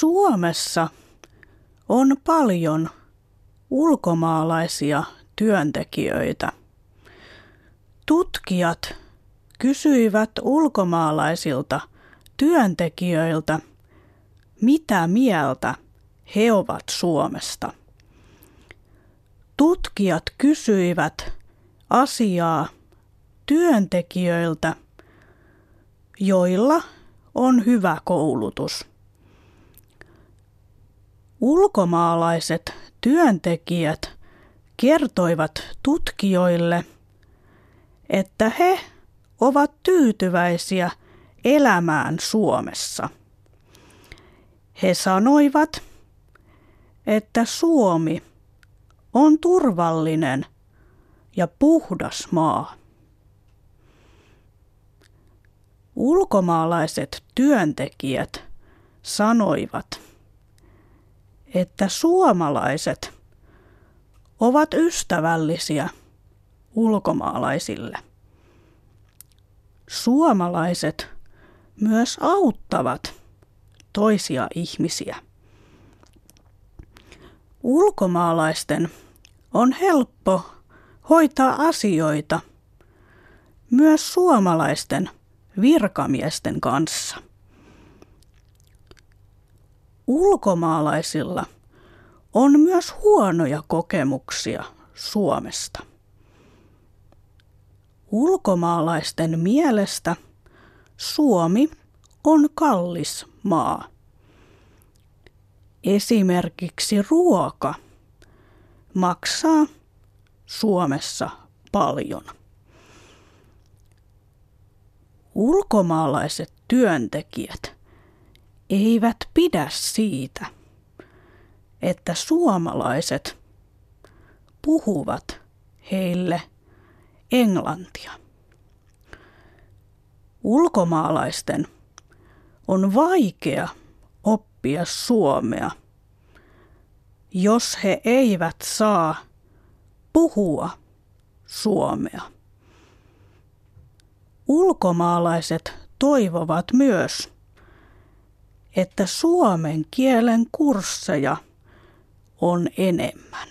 Suomessa on paljon ulkomaalaisia työntekijöitä. Tutkijat kysyivät ulkomaalaisilta työntekijöiltä, mitä mieltä he ovat Suomesta. Tutkijat kysyivät asiaa työntekijöiltä, joilla on hyvä koulutus. Ulkomaalaiset työntekijät kertoivat tutkijoille, että he ovat tyytyväisiä elämään Suomessa. He sanoivat, että Suomi on turvallinen ja puhdas maa. Ulkomaalaiset työntekijät sanoivat, että suomalaiset ovat ystävällisiä ulkomaalaisille. Suomalaiset myös auttavat toisia ihmisiä. Ulkomaalaisten on helppo hoitaa asioita myös suomalaisten virkamiesten kanssa. Ulkomaalaisilla on myös huonoja kokemuksia Suomesta. Ulkomaalaisten mielestä Suomi on kallis maa. Esimerkiksi ruoka maksaa Suomessa paljon. Ulkomaalaiset työntekijät eivät pidä siitä, että suomalaiset puhuvat heille englantia. Ulkomaalaisten on vaikea oppia suomea, jos he eivät saa puhua suomea. Ulkomaalaiset toivovat myös, että suomen kielen kursseja on enemmän.